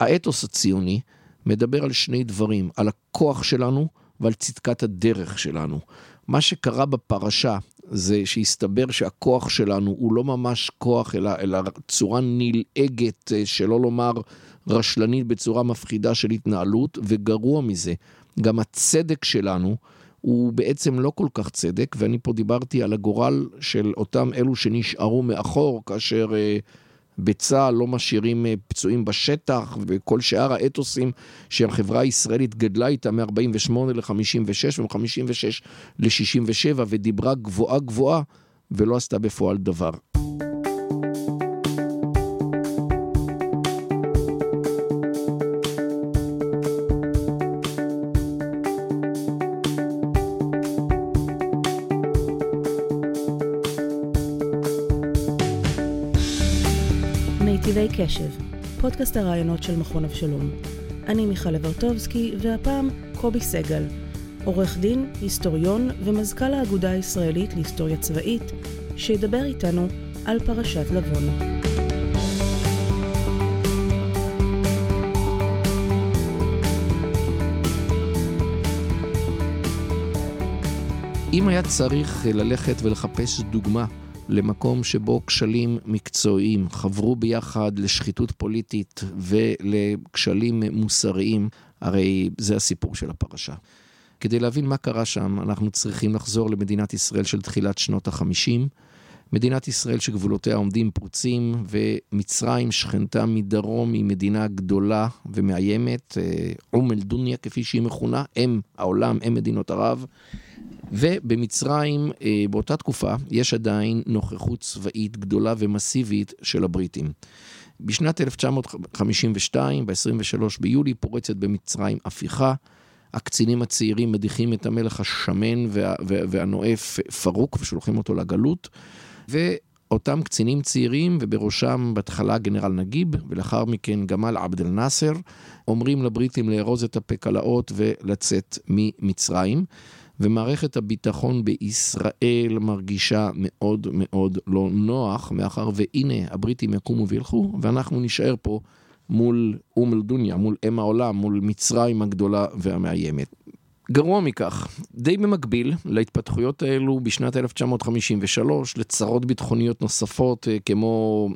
האתוס הציוני מדבר על שני דברים, על הכוח שלנו ועל צדקת הדרך שלנו. מה שקרה בפרשה זה שהסתבר שהכוח שלנו הוא לא ממש כוח, אלא, אלא צורה נלעגת, אה, שלא לומר רשלנית בצורה מפחידה של התנהלות, וגרוע מזה, גם הצדק שלנו הוא בעצם לא כל כך צדק, ואני פה דיברתי על הגורל של אותם אלו שנשארו מאחור, כאשר אה, בצה"ל לא משאירים אה, פצועים בשטח, וכל שאר האתוסים שהחברה הישראלית גדלה איתה מ-48 ל-56 ומ-56 ל-67, ודיברה גבוהה גבוהה, ולא עשתה בפועל דבר. קשב, פודקאסט הרעיונות של מכון אבשלום. אני מיכל לברטובסקי, והפעם קובי סגל, עורך דין, היסטוריון ומזכ"ל האגודה הישראלית להיסטוריה צבאית, שידבר איתנו על פרשת לבון. אם היה צריך ללכת ולחפש דוגמה למקום שבו כשלים מקצועיים חברו ביחד לשחיתות פוליטית ולכשלים מוסריים, הרי זה הסיפור של הפרשה. כדי להבין מה קרה שם, אנחנו צריכים לחזור למדינת ישראל של תחילת שנות החמישים. מדינת ישראל שגבולותיה עומדים פרוצים, ומצרים, שכנתה מדרום, היא מדינה גדולה ומאיימת, אה, אום אל-דוניה כפי שהיא מכונה, אם העולם, אם מדינות ערב. ובמצרים אה, באותה תקופה יש עדיין נוכחות צבאית גדולה ומסיבית של הבריטים. בשנת 1952, ב-23 ביולי, פורצת במצרים הפיכה. הקצינים הצעירים מדיחים את המלך השמן וה, והנואף פרוק ושולחים אותו לגלות. ואותם קצינים צעירים, ובראשם בהתחלה גנרל נגיב, ולאחר מכן גמל עבד אל נאסר, אומרים לבריטים לארוז את הפקלאות ולצאת ממצרים. ומערכת הביטחון בישראל מרגישה מאוד מאוד לא נוח, מאחר והנה הבריטים יקומו וילכו, ואנחנו נישאר פה מול אום אל-דוניה, מול אם העולם, מול מצרים הגדולה והמאיימת. גרוע מכך, די במקביל להתפתחויות האלו בשנת 1953, לצרות ביטחוניות נוספות אה, כמו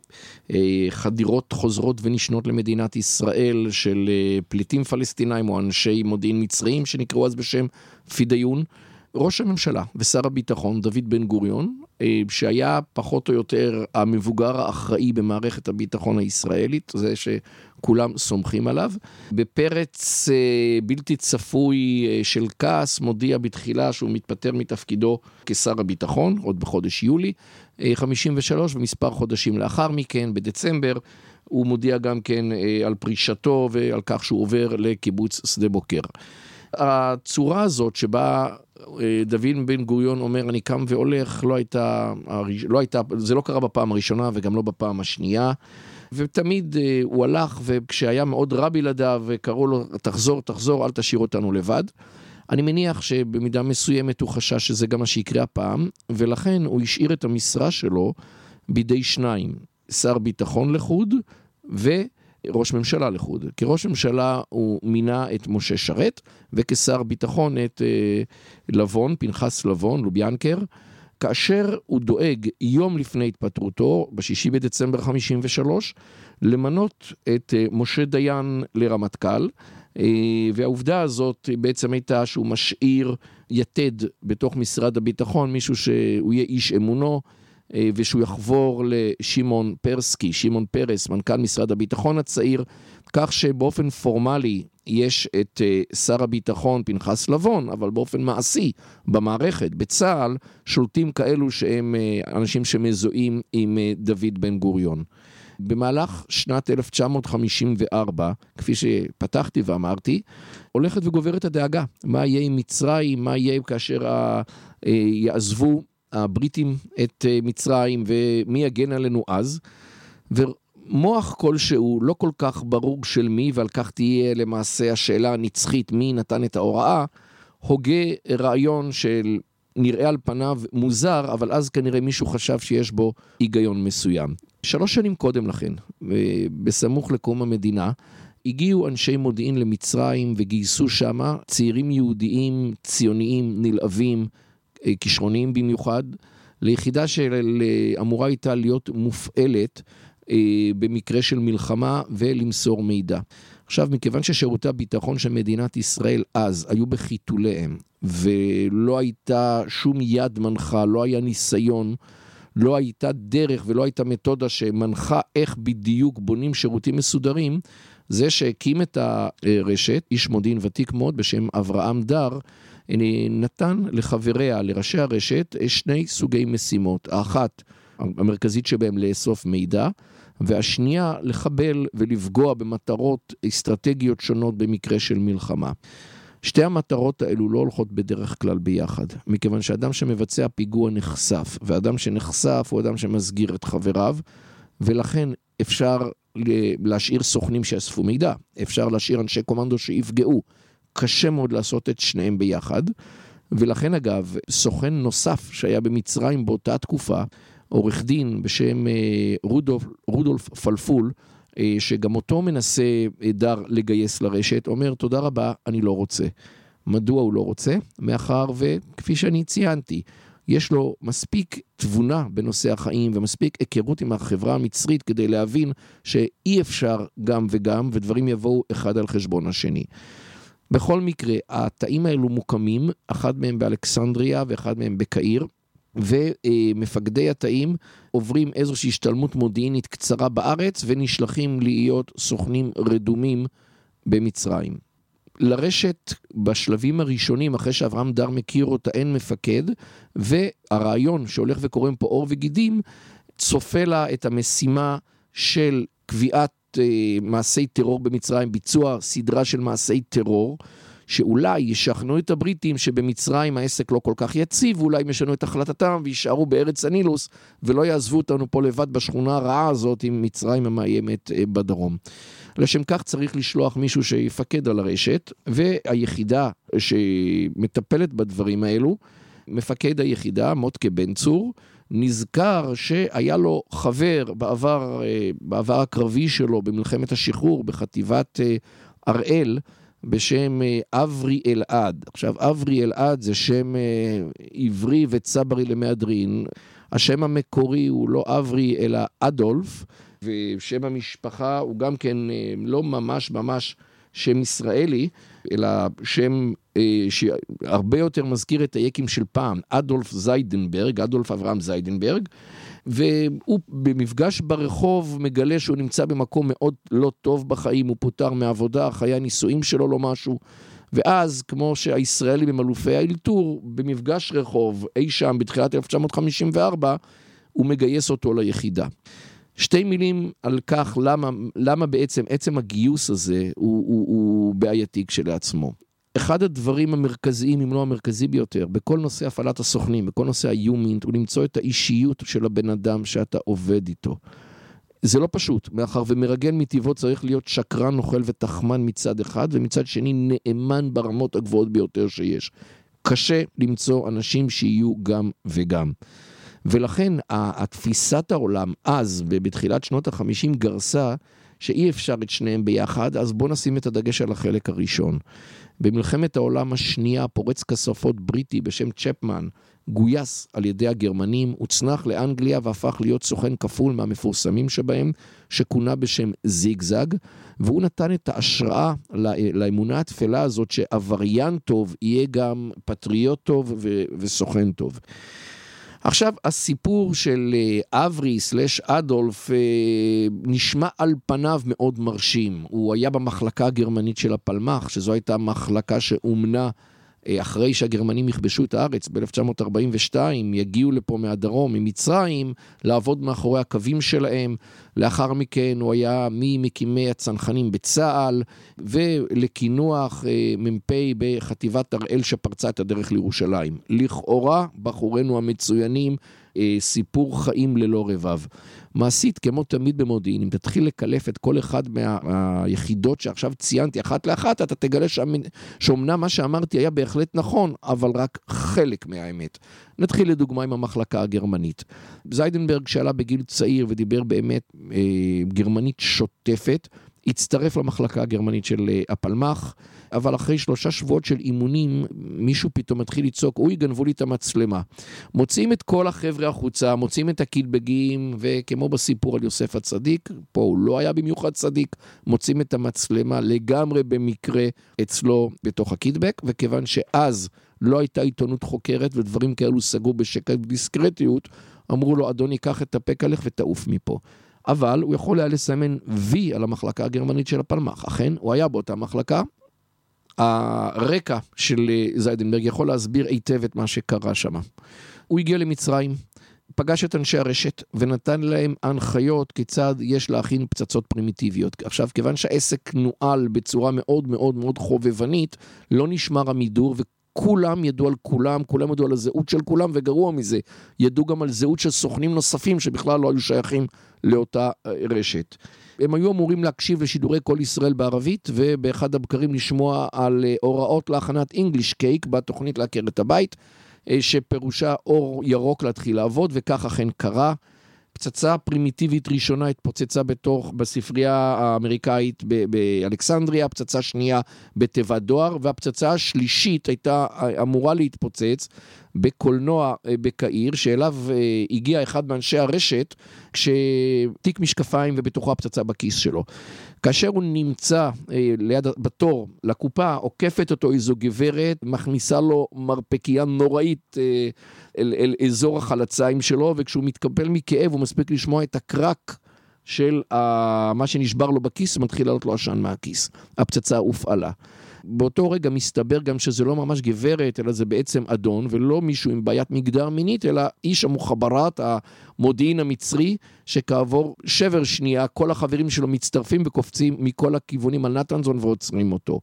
אה, חדירות חוזרות ונשנות למדינת ישראל של אה, פליטים פלסטינאים או אנשי מודיעין מצריים שנקראו אז בשם פידיון. ראש הממשלה ושר הביטחון דוד בן גוריון, שהיה פחות או יותר המבוגר האחראי במערכת הביטחון הישראלית, זה ש... כולם סומכים עליו. בפרץ אה, בלתי צפוי אה, של כעס מודיע בתחילה שהוא מתפטר מתפקידו כשר הביטחון, עוד בחודש יולי 53, אה, ומספר חודשים לאחר מכן, בדצמבר, הוא מודיע גם כן על פרישתו ועל כך שהוא עובר לקיבוץ שדה בוקר. הצורה הזאת שבה דוד בן גוריון אומר אני קם והולך לא הייתה, לא הייתה, זה לא קרה בפעם הראשונה וגם לא בפעם השנייה. ותמיד אה, הוא הלך, וכשהיה מאוד רע בלעדיו, קראו לו, תחזור, תחזור, אל תשאיר אותנו לבד. אני מניח שבמידה מסוימת הוא חשש שזה גם מה שיקרה הפעם, ולכן הוא השאיר את המשרה שלו בידי שניים, שר ביטחון לחוד וראש ממשלה לחוד. כראש ממשלה הוא מינה את משה שרת, וכשר ביטחון את אה, לבון, פנחס לבון, לוביאנקר. כאשר הוא דואג יום לפני התפטרותו, בשישי בדצמבר 53, למנות את אה, משה דיין לרמטכ"ל, אה, והעובדה הזאת בעצם הייתה שהוא משאיר יתד בתוך משרד הביטחון, מישהו שהוא יהיה איש אמונו. אה, ושהוא יחבור לשמעון פרסקי, שמעון פרס, מנכ"ל משרד הביטחון הצעיר, כך שבאופן פורמלי יש את אה, שר הביטחון פנחס לבון, אבל באופן מעשי במערכת, בצה"ל, שולטים כאלו שהם אה, אנשים שמזוהים עם דוד בן גוריון. במהלך שנת 1954, כפי שפתחתי ואמרתי, הולכת וגוברת הדאגה. מה יהיה עם מצרים, מה יהיה כאשר ה... יעזבו הבריטים את אה, מצרים ומי יגן עלינו אז. ומוח כלשהו, לא כל כך ברור של מי, ועל כך תהיה למעשה השאלה הנצחית מי נתן את ההוראה, הוגה רעיון של נראה על פניו מוזר, אבל אז כנראה מישהו חשב שיש בו היגיון מסוים. שלוש שנים קודם לכן, בסמוך לקום המדינה, הגיעו אנשי מודיעין למצרים וגייסו שמה צעירים יהודיים, ציוניים, נלהבים, אה, כישרוניים במיוחד, ליחידה שאמורה הייתה להיות מופעלת אה, במקרה של מלחמה ולמסור מידע. עכשיו, מכיוון ששירותי הביטחון של מדינת ישראל אז היו בחיתוליהם, ולא הייתה שום יד מנחה, לא היה ניסיון, לא הייתה דרך ולא הייתה מתודה שמנחה איך בדיוק בונים שירותים מסודרים, זה שהקים את הרשת, איש מודיעין ותיק מאוד בשם אברהם דר, נתן לחבריה, לראשי הרשת, שני סוגי משימות. האחת, המרכזית שבהם לאסוף מידע, והשנייה, לחבל ולפגוע במטרות אסטרטגיות שונות במקרה של מלחמה. שתי המטרות האלו לא הולכות בדרך כלל ביחד, מכיוון שאדם שמבצע פיגוע נחשף, ואדם שנחשף הוא אדם שמסגיר את חבריו, ולכן אפשר להשאיר סוכנים שאספו מידע, אפשר להשאיר אנשי קומנדו שיפגעו. קשה מאוד לעשות את שניהם ביחד, ולכן אגב, סוכן נוסף שהיה במצרים באותה תקופה, עורך דין בשם אה, רודולף, רודולף פלפול, אה, שגם אותו מנסה אה, דר לגייס לרשת, אומר תודה רבה, אני לא רוצה. מדוע הוא לא רוצה? מאחר וכפי שאני ציינתי, יש לו מספיק תבונה בנושא החיים ומספיק היכרות עם החברה המצרית כדי להבין שאי אפשר גם וגם ודברים יבואו אחד על חשבון השני. בכל מקרה, התאים האלו מוקמים, אחד מהם באלכסנדריה ואחד מהם בקהיר, ומפקדי התאים עוברים איזושהי השתלמות מודיעינית קצרה בארץ ונשלחים להיות סוכנים רדומים במצרים. לרשת בשלבים הראשונים, אחרי שאברהם דר מכיר אותה, אין מפקד, והרעיון שהולך וקורם פה עור וגידים, צופה לה את המשימה של קביעת אה, מעשי טרור במצרים, ביצוע סדרה של מעשי טרור. שאולי ישכנעו את הבריטים שבמצרים העסק לא כל כך יציב, ואולי הם ישנו את החלטתם ויישארו בארץ הנילוס, ולא יעזבו אותנו פה לבד בשכונה הרעה הזאת עם מצרים המאיימת אה, בדרום. לשם כך צריך לשלוח מישהו שיפקד על הרשת, והיחידה שמטפלת בדברים האלו, מפקד היחידה, מוטקה בן צור, נזכר שהיה לו חבר בעבר, אה, בעבר הקרבי שלו במלחמת השחרור בחטיבת אה, הראל, בשם אה, אברי אלעד. עכשיו, אברי אלעד זה שם עברי וצברי למהדרין. השם המקורי הוא לא אברי אלא אדולף, ושם המשפחה הוא גם כן לא ממש ממש שם ישראלי, אלא שם שהרבה יותר מזכיר את היקים של פעם, אדולף זיידנברג, אדולף אברהם זיידנברג, והוא במפגש ברחוב מגלה שהוא נמצא במקום מאוד לא טוב בחיים, הוא פוטר מעבודה, חיי הנישואים שלו לא משהו. ואז, כמו שהישראלים הם אלופי האלתור, במפגש רחוב אי שם בתחילת 1954, הוא מגייס אותו ליחידה. שתי מילים על כך למה, למה בעצם עצם הגיוס הזה הוא, הוא, הוא בעייתי כשלעצמו. אחד הדברים המרכזיים, אם לא המרכזי ביותר, בכל נושא הפעלת הסוכנים, בכל נושא היומינט, הוא למצוא את האישיות של הבן אדם שאתה עובד איתו. זה לא פשוט, מאחר ומרגל מטבעו צריך להיות שקרן, נוכל ותחמן מצד אחד, ומצד שני נאמן ברמות הגבוהות ביותר שיש. קשה למצוא אנשים שיהיו גם וגם. ולכן התפיסת העולם אז, בתחילת שנות החמישים, גרסה שאי אפשר את שניהם ביחד, אז בואו נשים את הדגש על החלק הראשון. במלחמת העולם השנייה, פורץ כספות בריטי בשם צ'פמן גויס על ידי הגרמנים, הוצנח לאנגליה והפך להיות סוכן כפול מהמפורסמים שבהם, שכונה בשם זיגזג, והוא נתן את ההשראה לאמונה התפלה הזאת שעבריין טוב יהיה גם פטריוט טוב וסוכן טוב. עכשיו, הסיפור של אה, אברי סלש אדולף אה, נשמע על פניו מאוד מרשים. הוא היה במחלקה הגרמנית של הפלמ"ח, שזו הייתה מחלקה שאומנה אחרי שהגרמנים יכבשו את הארץ ב-1942, יגיעו לפה מהדרום, ממצרים, לעבוד מאחורי הקווים שלהם. לאחר מכן הוא היה ממקימי הצנחנים בצה"ל, ולקינוח אה, מ"פ בחטיבת הראל שפרצה את הדרך לירושלים. לכאורה, בחורינו המצוינים, אה, סיפור חיים ללא רבב. מעשית, כמו תמיד במודיעין, אם תתחיל לקלף את כל אחד מהיחידות שעכשיו ציינתי אחת לאחת, אתה תגלה שאומנם מה שאמרתי היה בהחלט נכון, אבל רק חלק מהאמת. נתחיל לדוגמה עם המחלקה הגרמנית. זיידנברג שעלה בגיל צעיר ודיבר באמת אה, גרמנית שוטפת, הצטרף למחלקה הגרמנית של אה, הפלמ"ח, אבל אחרי שלושה שבועות של אימונים, מישהו פתאום מתחיל לצעוק, אוי, גנבו לי את המצלמה. מוציאים את כל החבר'ה החוצה, מוציאים את הקילבגים, וכמו בסיפור על יוסף הצדיק, פה הוא לא היה במיוחד צדיק, מוצאים את המצלמה לגמרי במקרה אצלו בתוך הקידבק, וכיוון שאז לא הייתה עיתונות חוקרת ודברים כאלו סגרו בשקט דיסקרטיות, אמרו לו, אדוני, קח את הפקלך ותעוף מפה. אבל הוא יכול היה לסמן וי על המחלקה הגרמנית של הפלמ"ח. אכן, הוא היה באותה מחלקה. הרקע של אה, זיידנברג יכול להסביר היטב את מה שקרה שם. הוא הגיע למצרים, פגש את אנשי הרשת ונתן להם הנחיות כיצד יש להכין פצצות פרימיטיביות. עכשיו, כיוון שהעסק נוהל בצורה מאוד מאוד מאוד חובבנית, לא נשמר המידור כולם ידעו על כולם, כולם ידעו על הזהות של כולם, וגרוע מזה, ידעו גם על זהות של סוכנים נוספים שבכלל לא היו שייכים לאותה אה, רשת. הם היו אמורים להקשיב לשידורי כל ישראל בערבית, ובאחד הבקרים לשמוע על אה, הוראות להכנת English Cake בתוכנית להכיר את הבית, אה, שפירושה אור ירוק להתחיל לעבוד, וכך אכן קרה. פצצה פרימיטיבית ראשונה התפוצצה בתוך, בספרייה האמריקאית באלכסנדריה, פצצה שנייה בתיבת דואר, והפצצה השלישית הייתה אמורה להתפוצץ בקולנוע אה, בקהיר, שאליו אה, הגיע אחד מאנשי הרשת, כשתיק משקפיים ובתוכו הפצצה בכיס שלו. כאשר הוא נמצא אה, ליד, בתור לקופה, עוקפת אותו איזו גברת, מכניסה לו מרפקייה נוראית אה, אל, אל אזור החלציים שלו, וכשהוא מתקפל מכאב הוא מספיק לשמוע את הקרק. של uh, מה שנשבר לו בכיס, מתחיל לעלות לו עשן מהכיס. הפצצה הופעלה. באותו רגע מסתבר גם שזה לא ממש גברת, אלא זה בעצם אדון, ולא מישהו עם בעיית מגדר מינית, אלא איש המוחברת, המודיעין המצרי, שכעבור שבר שנייה, כל החברים שלו מצטרפים וקופצים מכל הכיוונים על נתנזון ועוצרים אותו.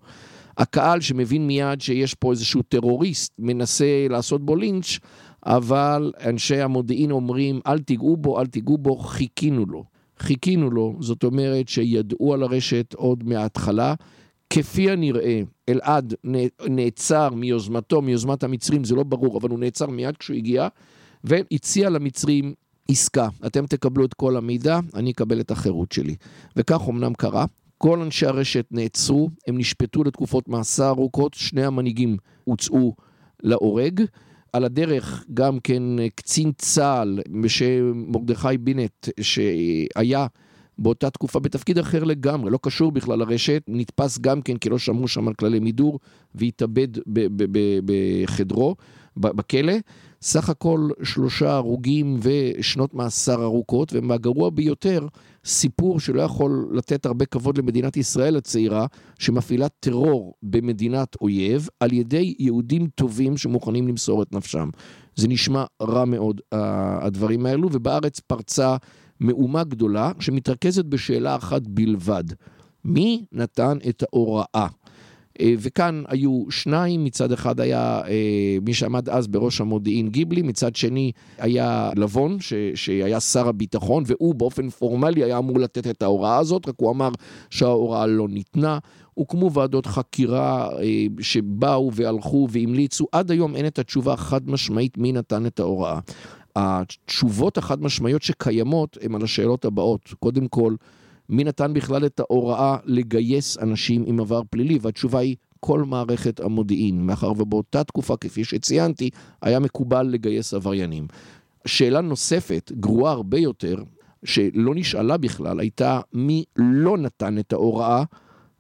הקהל שמבין מיד שיש פה איזשהו טרוריסט, מנסה לעשות בו לינץ', אבל אנשי המודיעין אומרים, אל תיגעו בו, אל תיגעו בו, חיכינו לו. חיכינו לו, זאת אומרת שידעו על הרשת עוד מההתחלה. כפי הנראה, אלעד נעצר מיוזמתו, מיוזמת המצרים, זה לא ברור, אבל הוא נעצר מיד כשהוא הגיע, והציע למצרים עסקה. אתם תקבלו את כל המידע, אני אקבל את החירות שלי. וכך אמנם קרה. כל אנשי הרשת נעצרו, הם נשפטו לתקופות מאסר ארוכות, שני המנהיגים הוצאו להורג. על הדרך גם כן קצין צה"ל בשם מרדכי בינט, שהיה באותה תקופה בתפקיד אחר לגמרי, לא קשור בכלל לרשת, נתפס גם כן כי לא שמעו שם על כללי מידור והתאבד בחדרו, בכלא. סך הכל שלושה הרוגים ושנות מאסר ארוכות, ומהגרוע ביותר, סיפור שלא יכול לתת הרבה כבוד למדינת ישראל הצעירה, שמפעילה טרור במדינת אויב על ידי יהודים טובים שמוכנים למסור את נפשם. זה נשמע רע מאוד, הדברים האלו, ובארץ פרצה מהומה גדולה שמתרכזת בשאלה אחת בלבד, מי נתן את ההוראה? אה, וכאן היו שניים, מצד אחד היה אה, מי שעמד אז בראש המודיעין גיבלי, מצד שני היה לבון, ש, שהיה שר הביטחון, והוא באופן פורמלי היה אמור לתת את ההוראה הזאת, רק הוא אמר שההוראה לא ניתנה. הוקמו ועדות חקירה אה, שבאו והלכו והמליצו, עד היום אין את התשובה החד משמעית מי נתן את ההוראה. התשובות החד משמעיות שקיימות הן על השאלות הבאות. קודם כל, מי נתן בכלל את ההוראה לגייס אנשים עם עבר פלילי? והתשובה היא כל מערכת המודיעין, מאחר ובאותה תקופה, כפי שציינתי, היה מקובל לגייס עבריינים. שאלה נוספת, גרועה הרבה יותר, שלא נשאלה בכלל, הייתה מי לא נתן את ההוראה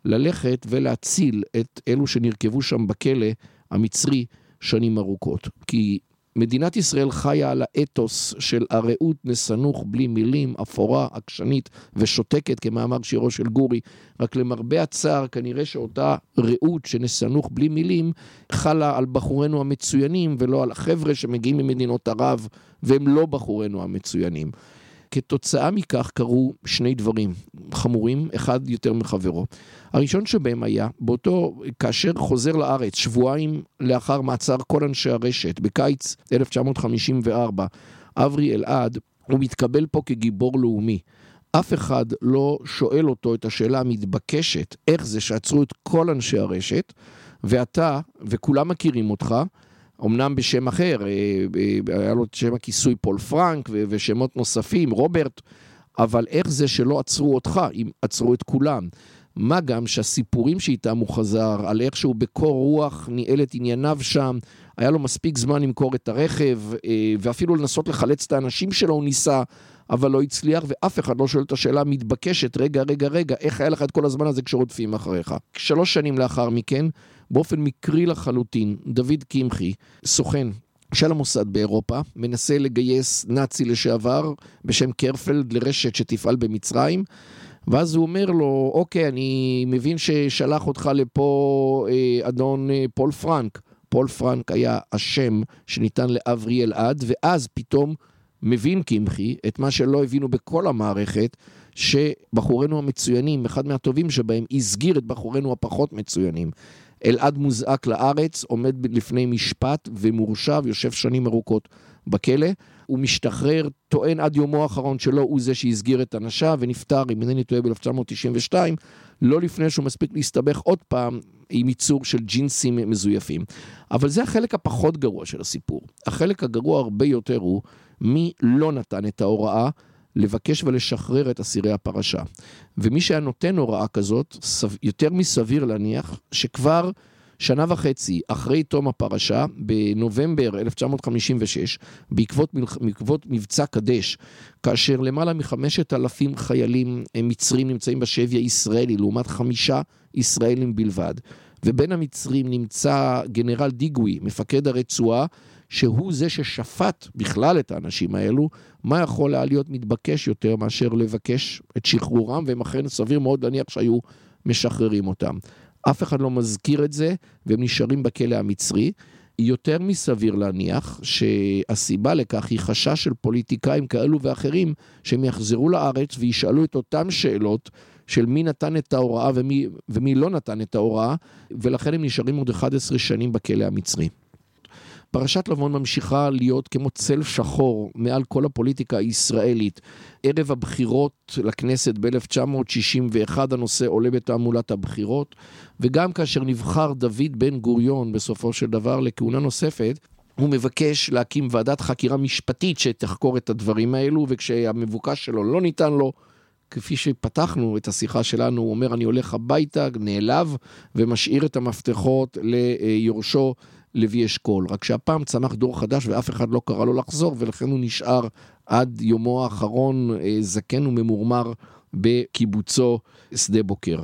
ללכת ולהציל את אלו שנרקבו שם בכלא המצרי שנים ארוכות. כי מדינת ישראל חיה על האתוס של הרעות נסנוך בלי מילים, אפורה, עקשנית ושותקת, כמאמר שירו של גורי. רק למרבה הצער, כנראה שאותה רעות שנסנוך בלי מילים, חלה על בחורינו המצוינים, ולא על החבר'ה שמגיעים ממדינות ערב, והם לא בחורינו המצוינים. כתוצאה מכך קרו שני דברים חמורים, אחד יותר מחברו. הראשון שבהם היה, באותו, כאשר חוזר לארץ, שבועיים לאחר מעצר כל אנשי הרשת, בקיץ 1954, אברי אלעד, הוא מתקבל פה כגיבור לאומי. אף אחד לא שואל אותו את השאלה המתבקשת, איך זה שעצרו את כל אנשי הרשת, ואתה, וכולם מכירים אותך, אמנם בשם אחר, אה, אה, היה לו את שם הכיסוי פול פרנק ושמות נוספים, רוברט, אבל איך זה שלא עצרו אותך, אם עצרו את כולם? מה גם שהסיפורים שאיתם הוא חזר, על איך שהוא בקור רוח ניהל את ענייניו שם, היה לו מספיק זמן למכור את הרכב, אה, ואפילו לנסות לחלץ את האנשים שלו הוא ניסה, אבל לא הצליח, ואף אחד לא שואל את השאלה המתבקשת, רגע, רגע, רגע, איך היה לך את כל הזמן הזה כשרודפים אחריך? שלוש שנים לאחר מכן, באופן מקרי לחלוטין, דוד קמחי, סוכן של המוסד באירופה, מנסה לגייס נאצי לשעבר בשם קרפלד לרשת שתפעל במצרים. ואז הוא אומר לו, אוקיי, אני מבין ששלח אותך לפה אה, אדון אה, פול פרנק. פול פרנק היה השם שניתן לאברי אלעד, ואז פתאום מבין קמחי את מה שלא הבינו בכל המערכת, שבחורינו המצוינים, אחד מהטובים שבהם, הסגיר את בחורינו הפחות מצוינים. אלעד מוזעק לארץ, עומד לפני משפט ומורשע ויושב שנים ארוכות בכלא. הוא משתחרר, טוען עד יומו האחרון שלא הוא זה שהסגיר את אנשיו ונפטר, אם אינני טועה, ב-1992, לא לפני שהוא מספיק להסתבך עוד פעם עם ייצור של ג'ינסים מזויפים. אבל זה החלק הפחות גרוע של הסיפור. החלק הגרוע הרבה יותר הוא מי לא נתן את ההוראה לבקש ולשחרר את אסירי הפרשה. ומי שהיה נותן הוראה כזאת, יותר מסביר להניח שכבר שנה וחצי אחרי תום הפרשה, בנובמבר 1956, בעקבות, בעקבות מבצע קדש, כאשר למעלה מחמשת אלפים חיילים מצרים נמצאים בשבי הישראלי, לעומת חמישה ישראלים בלבד, ובין המצרים נמצא גנרל דיגוי, מפקד הרצועה, שהוא זה ששפט בכלל את האנשים האלו, מה יכול היה להיות מתבקש יותר מאשר לבקש את שחרורם, והם אכן סביר מאוד להניח שהיו משחררים אותם. אף אחד לא מזכיר את זה, והם נשארים בכלא המצרי. יותר מסביר להניח שהסיבה לכך היא חשש של פוליטיקאים כאלו ואחרים שהם יחזרו לארץ וישאלו את אותן שאלות של מי נתן את ההוראה ומי, ומי לא נתן את ההוראה, ולכן הם נשארים עוד 11 שנים בכלא המצרי. פרשת לבון ממשיכה להיות כמו צל שחור מעל כל הפוליטיקה הישראלית. ערב הבחירות לכנסת ב-1961 הנושא עולה בתעמולת הבחירות, וגם כאשר נבחר דוד בן גוריון בסופו של דבר לכהונה נוספת, הוא מבקש להקים ועדת חקירה משפטית שתחקור את הדברים האלו, וכשהמבוקש שלו לא ניתן לו, כפי שפתחנו את השיחה שלנו, הוא אומר, אני הולך הביתה, נעלב, ומשאיר את המפתחות ליורשו לוי אשכול, רק שהפעם צמח דור חדש ואף אחד לא קרא לו לחזור, ולכן הוא נשאר עד יומו האחרון אה, זקן וממורמר בקיבוצו שדה בוקר.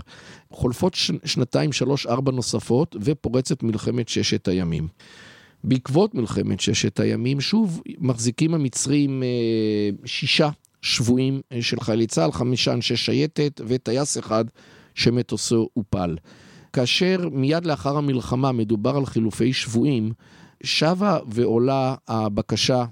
חולפות ש... שנתיים, שלוש, ארבע נוספות, ופורצת מלחמת ששת הימים. בעקבות מלחמת ששת הימים, שוב, מחזיקים המצרים אה, שישה שבויים אה, של חיילי צה"ל, חמישה אנשי שייטת וטייס אחד שמטוסו הופל. כאשר מיד לאחר המלחמה מדובר על חילופי שבויים, שבה ועולה הבקשה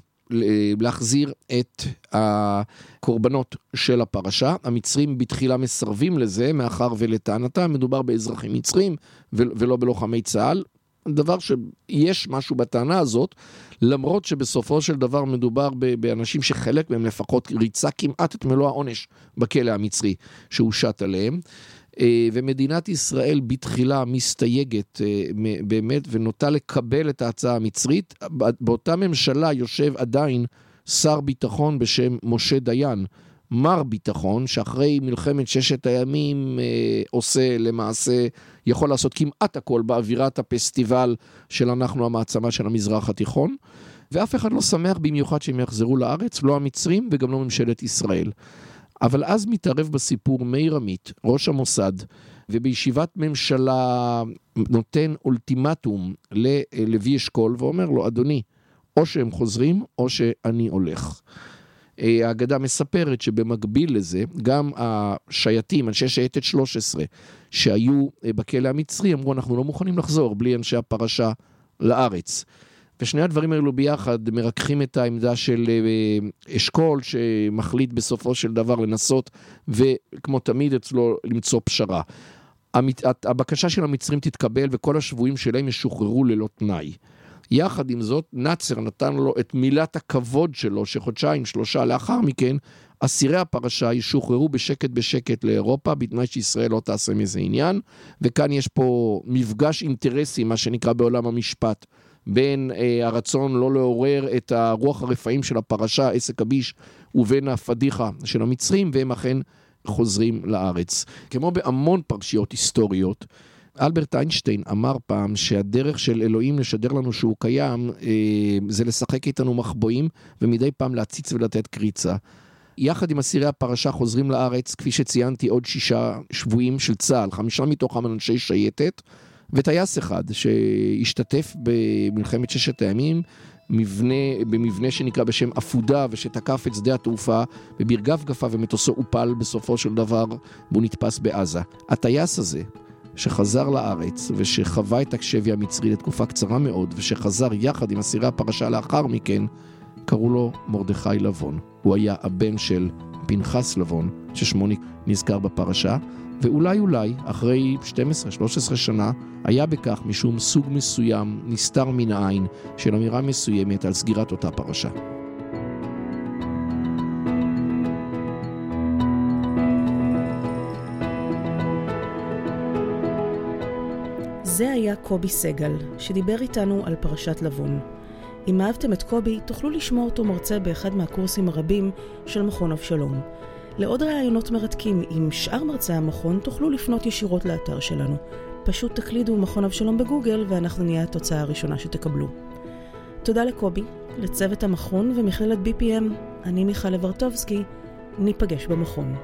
להחזיר את הקורבנות של הפרשה. המצרים בתחילה מסרבים לזה, מאחר ולטענתם מדובר באזרחים מצרים ולא בלוחמי צה"ל. דבר שיש משהו בטענה הזאת, למרות שבסופו של דבר מדובר באנשים שחלק מהם לפחות ריצה כמעט את מלוא העונש בכלא המצרי שהושת עליהם. אה, ומדינת ישראל בתחילה מסתייגת אה, באמת ונוטה לקבל את ההצעה המצרית. באותה ממשלה יושב עדיין שר ביטחון בשם משה דיין, מר ביטחון, שאחרי מלחמת ששת הימים אה, עושה למעשה, יכול לעשות כמעט הכל באווירת הפסטיבל של אנחנו המעצמה של המזרח התיכון. ואף אחד לא שמח במיוחד שהם יחזרו לארץ, לא המצרים וגם לא ממשלת ישראל. אבל אז מתערב בסיפור מאיר עמית, ראש המוסד, ובישיבת ממשלה נותן אולטימטום ללוי אשכול ואומר לו, אדוני, או שהם חוזרים או שאני הולך. אה, האגדה מספרת שבמקביל לזה, גם השייטים, אנשי שייטת 13, שהיו אה, בכלא המצרי, אמרו, אנחנו לא מוכנים לחזור בלי אנשי הפרשה לארץ. ושני הדברים האלו ביחד מרככים את העמדה של אה, אשכול, שמחליט בסופו של דבר לנסות, וכמו תמיד אצלו, למצוא פשרה. הבקשה של המצרים תתקבל וכל השבויים שלהם ישוחררו ללא תנאי. יחד עם זאת, נאצר נתן לו את מילת הכבוד שלו, שחודשיים, שלושה לאחר מכן, אסירי הפרשה ישוחררו בשקט בשקט לאירופה, בתנאי שישראל לא תעשה מזה עניין. וכאן יש פה מפגש אינטרסים, מה שנקרא בעולם המשפט, בין אה, הרצון לא לעורר את הרוח הרפאים של הפרשה, עסק הביש, ובין הפדיחה של המצרים, והם אכן חוזרים לארץ. כמו בהמון פרשיות היסטוריות, אלברט איינשטיין אמר פעם שהדרך של אלוהים לשדר לנו שהוא קיים אה, זה לשחק איתנו מחבואים ומדי פעם להציץ ולתת קריצה. יחד עם אסירי הפרשה חוזרים לארץ, כפי שציינתי, עוד שישה שבויים של צה"ל, חמישה מתוכם אנשי שייטת, וטייס אחד שהשתתף במלחמת ששת הימים, מבנה, במבנה שנקרא בשם עפודה ושתקף את שדה התעופה בברגב גפה ומטוסו הופל בסופו של דבר והוא נתפס בעזה. הטייס הזה שחזר לארץ ושחווה את השבי המצרי לתקופה קצרה מאוד ושחזר יחד עם אסירי הפרשה לאחר מכן, קראו לו מרדכי לבון. הוא היה הבן של פנחס לבון, ששמו נזכר בפרשה, ואולי אולי, אחרי 12-13 שנה, היה בכך משום סוג מסוים, נסתר מן העין, של אמירה מסוימת על סגירת אותה פרשה. זה היה קובי סגל, שדיבר איתנו על פרשת לבון. אם אהבתם את קובי, תוכלו לשמוע אותו מרצה באחד מהקורסים הרבים של מכון אבשלום. לעוד ראיונות מרתקים עם שאר מרצי המכון, תוכלו לפנות ישירות לאתר שלנו. פשוט תקלידו מכון אבשלום בגוגל ואנחנו נהיה התוצאה הראשונה שתקבלו. תודה לקובי, לצוות המכון ומכללת BPM. אני מיכל לברטובסקי, ניפגש במכון.